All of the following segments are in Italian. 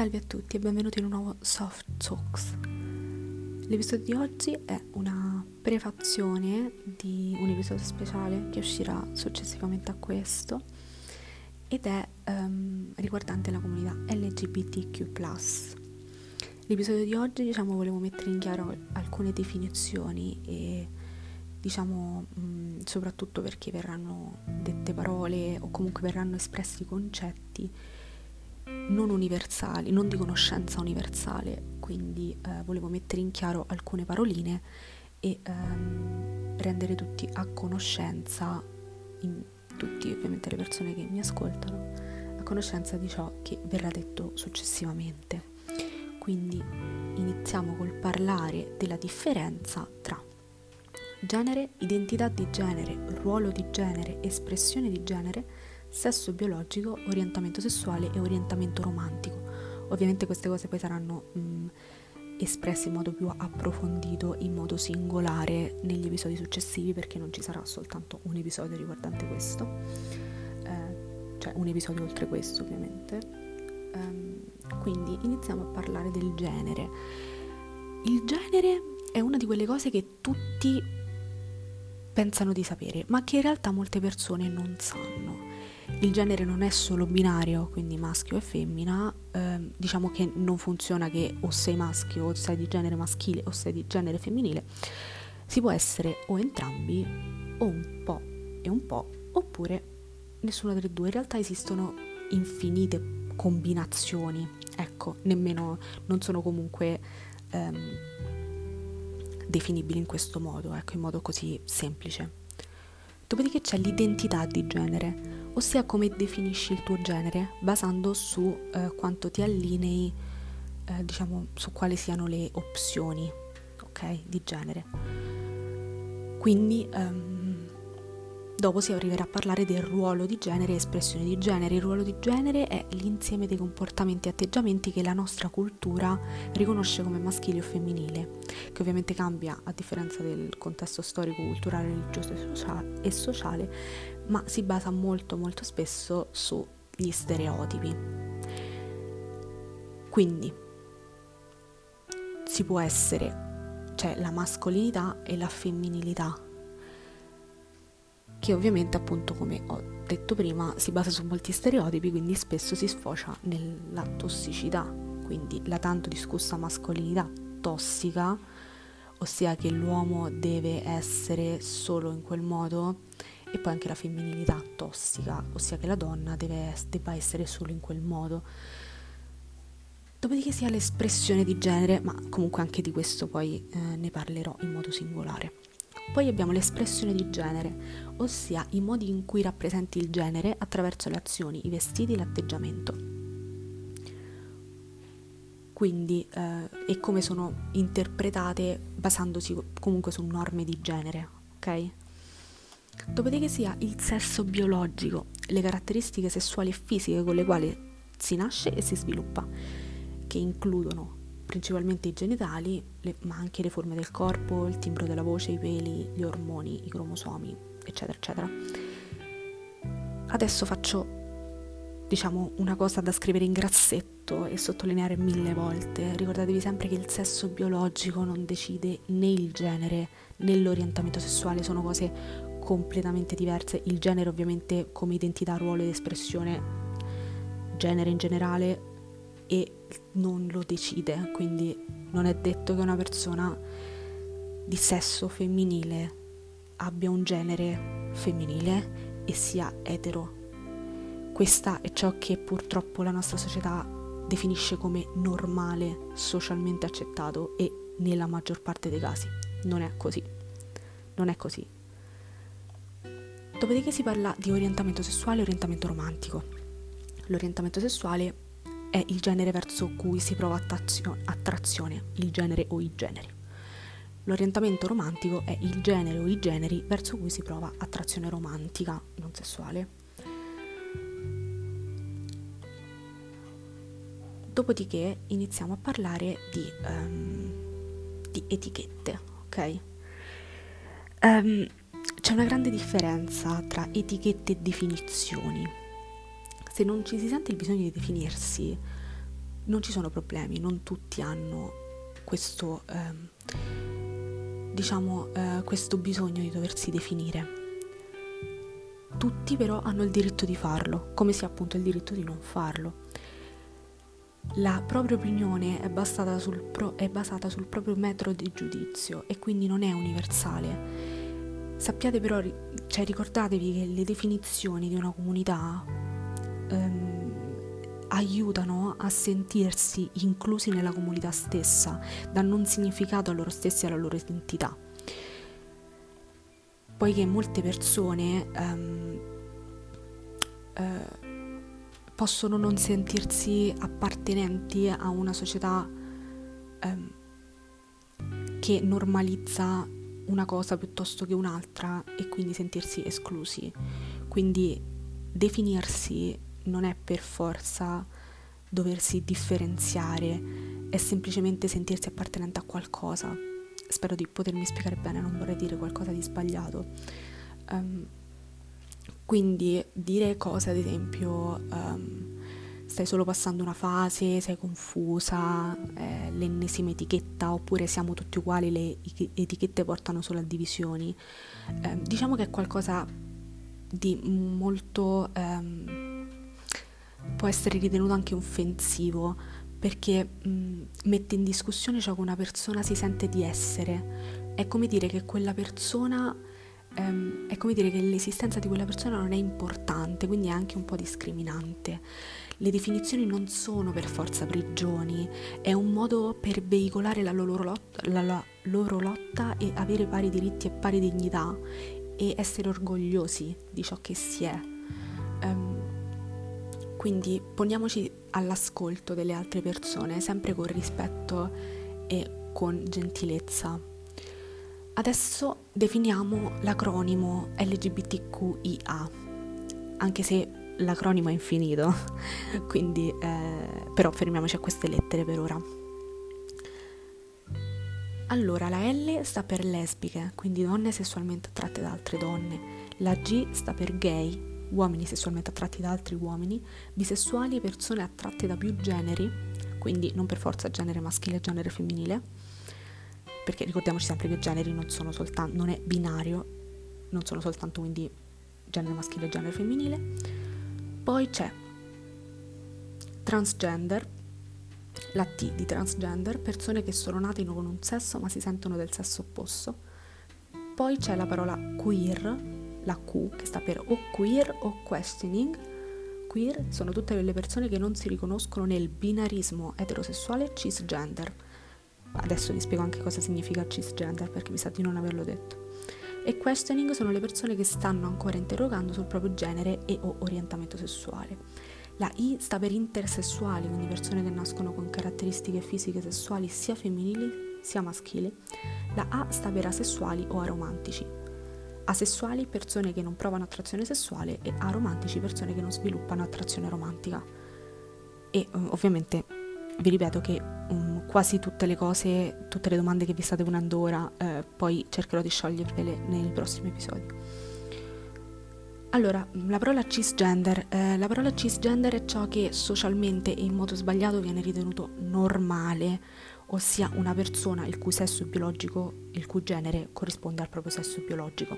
Salve a tutti e benvenuti in un nuovo Soft Talks. L'episodio di oggi è una prefazione di un episodio speciale che uscirà successivamente a questo ed è um, riguardante la comunità LGBTQ. L'episodio di oggi, diciamo, volevo mettere in chiaro alcune definizioni e diciamo mh, soprattutto perché verranno dette parole o comunque verranno espressi concetti non universali, non di conoscenza universale, quindi eh, volevo mettere in chiaro alcune paroline e ehm, rendere tutti a conoscenza, in, tutti ovviamente le persone che mi ascoltano, a conoscenza di ciò che verrà detto successivamente. Quindi iniziamo col parlare della differenza tra genere, identità di genere, ruolo di genere, espressione di genere, sesso biologico, orientamento sessuale e orientamento romantico. Ovviamente queste cose poi saranno mh, mm, espresse in modo più approfondito, in modo singolare negli episodi successivi perché non ci sarà soltanto un episodio riguardante questo, eh, cioè un episodio oltre questo ovviamente. Um, quindi iniziamo a parlare del genere. Il genere è una di quelle cose che tutti pensano di sapere, ma che in realtà molte persone non sanno il genere non è solo binario, quindi maschio e femmina, eh, diciamo che non funziona che o sei maschio o sei di genere maschile o sei di genere femminile, si può essere o entrambi o un po' e un po' oppure nessuna delle due. In realtà esistono infinite combinazioni, ecco, nemmeno non sono comunque ehm, definibili in questo modo, ecco, in modo così semplice. Dopodiché c'è l'identità di genere ossia come definisci il tuo genere basando su eh, quanto ti allinei, eh, diciamo, su quali siano le opzioni, ok, di genere. Quindi um, dopo si arriverà a parlare del ruolo di genere e espressione di genere. Il ruolo di genere è l'insieme dei comportamenti e atteggiamenti che la nostra cultura riconosce come maschile o femminile, che ovviamente cambia a differenza del contesto storico, culturale, religioso e sociale, ma si basa molto molto spesso sugli stereotipi. Quindi si può essere, c'è la mascolinità e la femminilità, che ovviamente appunto come ho detto prima si basa su molti stereotipi, quindi spesso si sfocia nella tossicità, quindi la tanto discussa mascolinità tossica, ossia che l'uomo deve essere solo in quel modo e poi anche la femminilità tossica, ossia che la donna deve, debba essere solo in quel modo. Dopodiché sia l'espressione di genere, ma comunque anche di questo poi eh, ne parlerò in modo singolare. Poi abbiamo l'espressione di genere, ossia i modi in cui rappresenti il genere attraverso le azioni, i vestiti l'atteggiamento. Quindi, eh, e come sono interpretate basandosi comunque su norme di genere, ok? Dopodiché sia il sesso biologico, le caratteristiche sessuali e fisiche con le quali si nasce e si sviluppa, che includono principalmente i genitali, le, ma anche le forme del corpo, il timbro della voce, i peli, gli ormoni, i cromosomi, eccetera, eccetera. Adesso faccio, diciamo, una cosa da scrivere in grassetto e sottolineare mille volte. Ricordatevi sempre che il sesso biologico non decide né il genere né l'orientamento sessuale, sono cose completamente diverse, il genere ovviamente come identità, ruolo ed espressione, genere in generale e non lo decide, quindi non è detto che una persona di sesso femminile abbia un genere femminile e sia etero. Questa è ciò che purtroppo la nostra società definisce come normale, socialmente accettato e nella maggior parte dei casi non è così. Non è così. Dopodiché si parla di orientamento sessuale e orientamento romantico. L'orientamento sessuale è il genere verso cui si prova attrazione, il genere o i generi. L'orientamento romantico è il genere o i generi verso cui si prova attrazione romantica, non sessuale. Dopodiché iniziamo a parlare di, um, di etichette, ok? Um, c'è una grande differenza tra etichette e definizioni. Se non ci si sente il bisogno di definirsi, non ci sono problemi, non tutti hanno questo, ehm, diciamo, eh, questo bisogno di doversi definire. Tutti però hanno il diritto di farlo, come sia appunto il diritto di non farlo. La propria opinione è basata sul, pro- è basata sul proprio metodo di giudizio e quindi non è universale. Sappiate però, cioè ricordatevi che le definizioni di una comunità ehm, aiutano a sentirsi inclusi nella comunità stessa, danno un significato a loro stessi e alla loro identità. Poiché molte persone ehm, eh, possono non sentirsi appartenenti a una società ehm, che normalizza una cosa piuttosto che un'altra e quindi sentirsi esclusi. Quindi definirsi non è per forza doversi differenziare, è semplicemente sentirsi appartenente a qualcosa. Spero di potermi spiegare bene, non vorrei dire qualcosa di sbagliato. Um, quindi dire cose, ad esempio, um, stai solo passando una fase, sei confusa, eh, l'ennesima etichetta, oppure siamo tutti uguali, le etichette portano solo a divisioni. Eh, diciamo che è qualcosa di molto... Um, può essere ritenuto anche offensivo perché mh, mette in discussione ciò che una persona si sente di essere. È come dire che quella persona ehm, è come dire che l'esistenza di quella persona non è importante, quindi è anche un po' discriminante. Le definizioni non sono per forza prigioni, è un modo per veicolare la loro lotta, la, la loro lotta e avere pari diritti e pari dignità e essere orgogliosi di ciò che si è. Quindi poniamoci all'ascolto delle altre persone, sempre con rispetto e con gentilezza. Adesso definiamo l'acronimo LGBTQIA, anche se l'acronimo è infinito, quindi eh, però fermiamoci a queste lettere per ora. Allora, la L sta per lesbiche, quindi donne sessualmente attratte da altre donne. La G sta per gay, uomini sessualmente attratti da altri uomini. Bisessuali, persone attratte da più generi, quindi non per forza genere maschile e genere femminile perché ricordiamoci sempre che generi non sono soltanto, non è binario, non sono soltanto quindi genere maschile e genere femminile. Poi c'è transgender, la T di transgender, persone che sono nate con un sesso ma si sentono del sesso opposto. Poi c'è la parola queer, la Q, che sta per o queer o questioning. Queer sono tutte le persone che non si riconoscono nel binarismo eterosessuale cisgender Adesso vi spiego anche cosa significa cisgender perché mi sa di non averlo detto. E questioning sono le persone che stanno ancora interrogando sul proprio genere e o orientamento sessuale. La I sta per intersessuali, quindi persone che nascono con caratteristiche fisiche sessuali sia femminili sia maschili. La A sta per asessuali o aromantici. Asessuali persone che non provano attrazione sessuale e aromantici persone che non sviluppano attrazione romantica. E ovviamente vi ripeto che um, quasi tutte le cose, tutte le domande che vi state ponendo ora, eh, poi cercherò di sciogliervele nei prossimi episodi. Allora, la parola cisgender. Eh, la parola cisgender è ciò che socialmente e in modo sbagliato viene ritenuto normale, ossia una persona il cui sesso biologico, il cui genere corrisponde al proprio sesso biologico.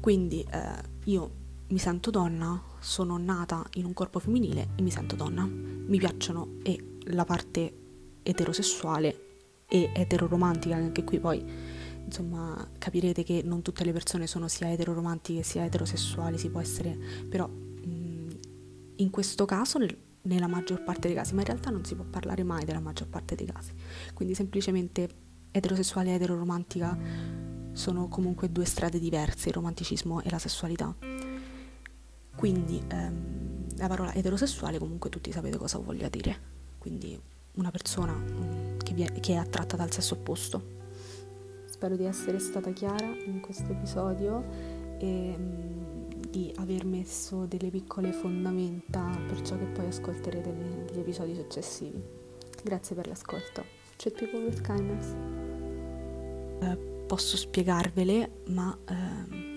Quindi eh, io mi sento donna, sono nata in un corpo femminile e mi sento donna. Mi piacciono e la parte eterosessuale e eteroromantica, anche qui poi insomma capirete che non tutte le persone sono sia eteroromantiche sia eterosessuali, si può essere, però mh, in questo caso nella maggior parte dei casi, ma in realtà non si può parlare mai della maggior parte dei casi, quindi semplicemente eterosessuale e eteroromantica sono comunque due strade diverse, il romanticismo e la sessualità. Quindi ehm, la parola eterosessuale comunque tutti sapete cosa voglia dire, quindi una persona mm, che, viene, che è attratta dal sesso opposto. Spero di essere stata chiara in questo episodio e mm, di aver messo delle piccole fondamenta per ciò che poi ascolterete negli episodi successivi. Grazie per l'ascolto. Treat people with kindness. Eh, posso spiegarvele, ma... Eh,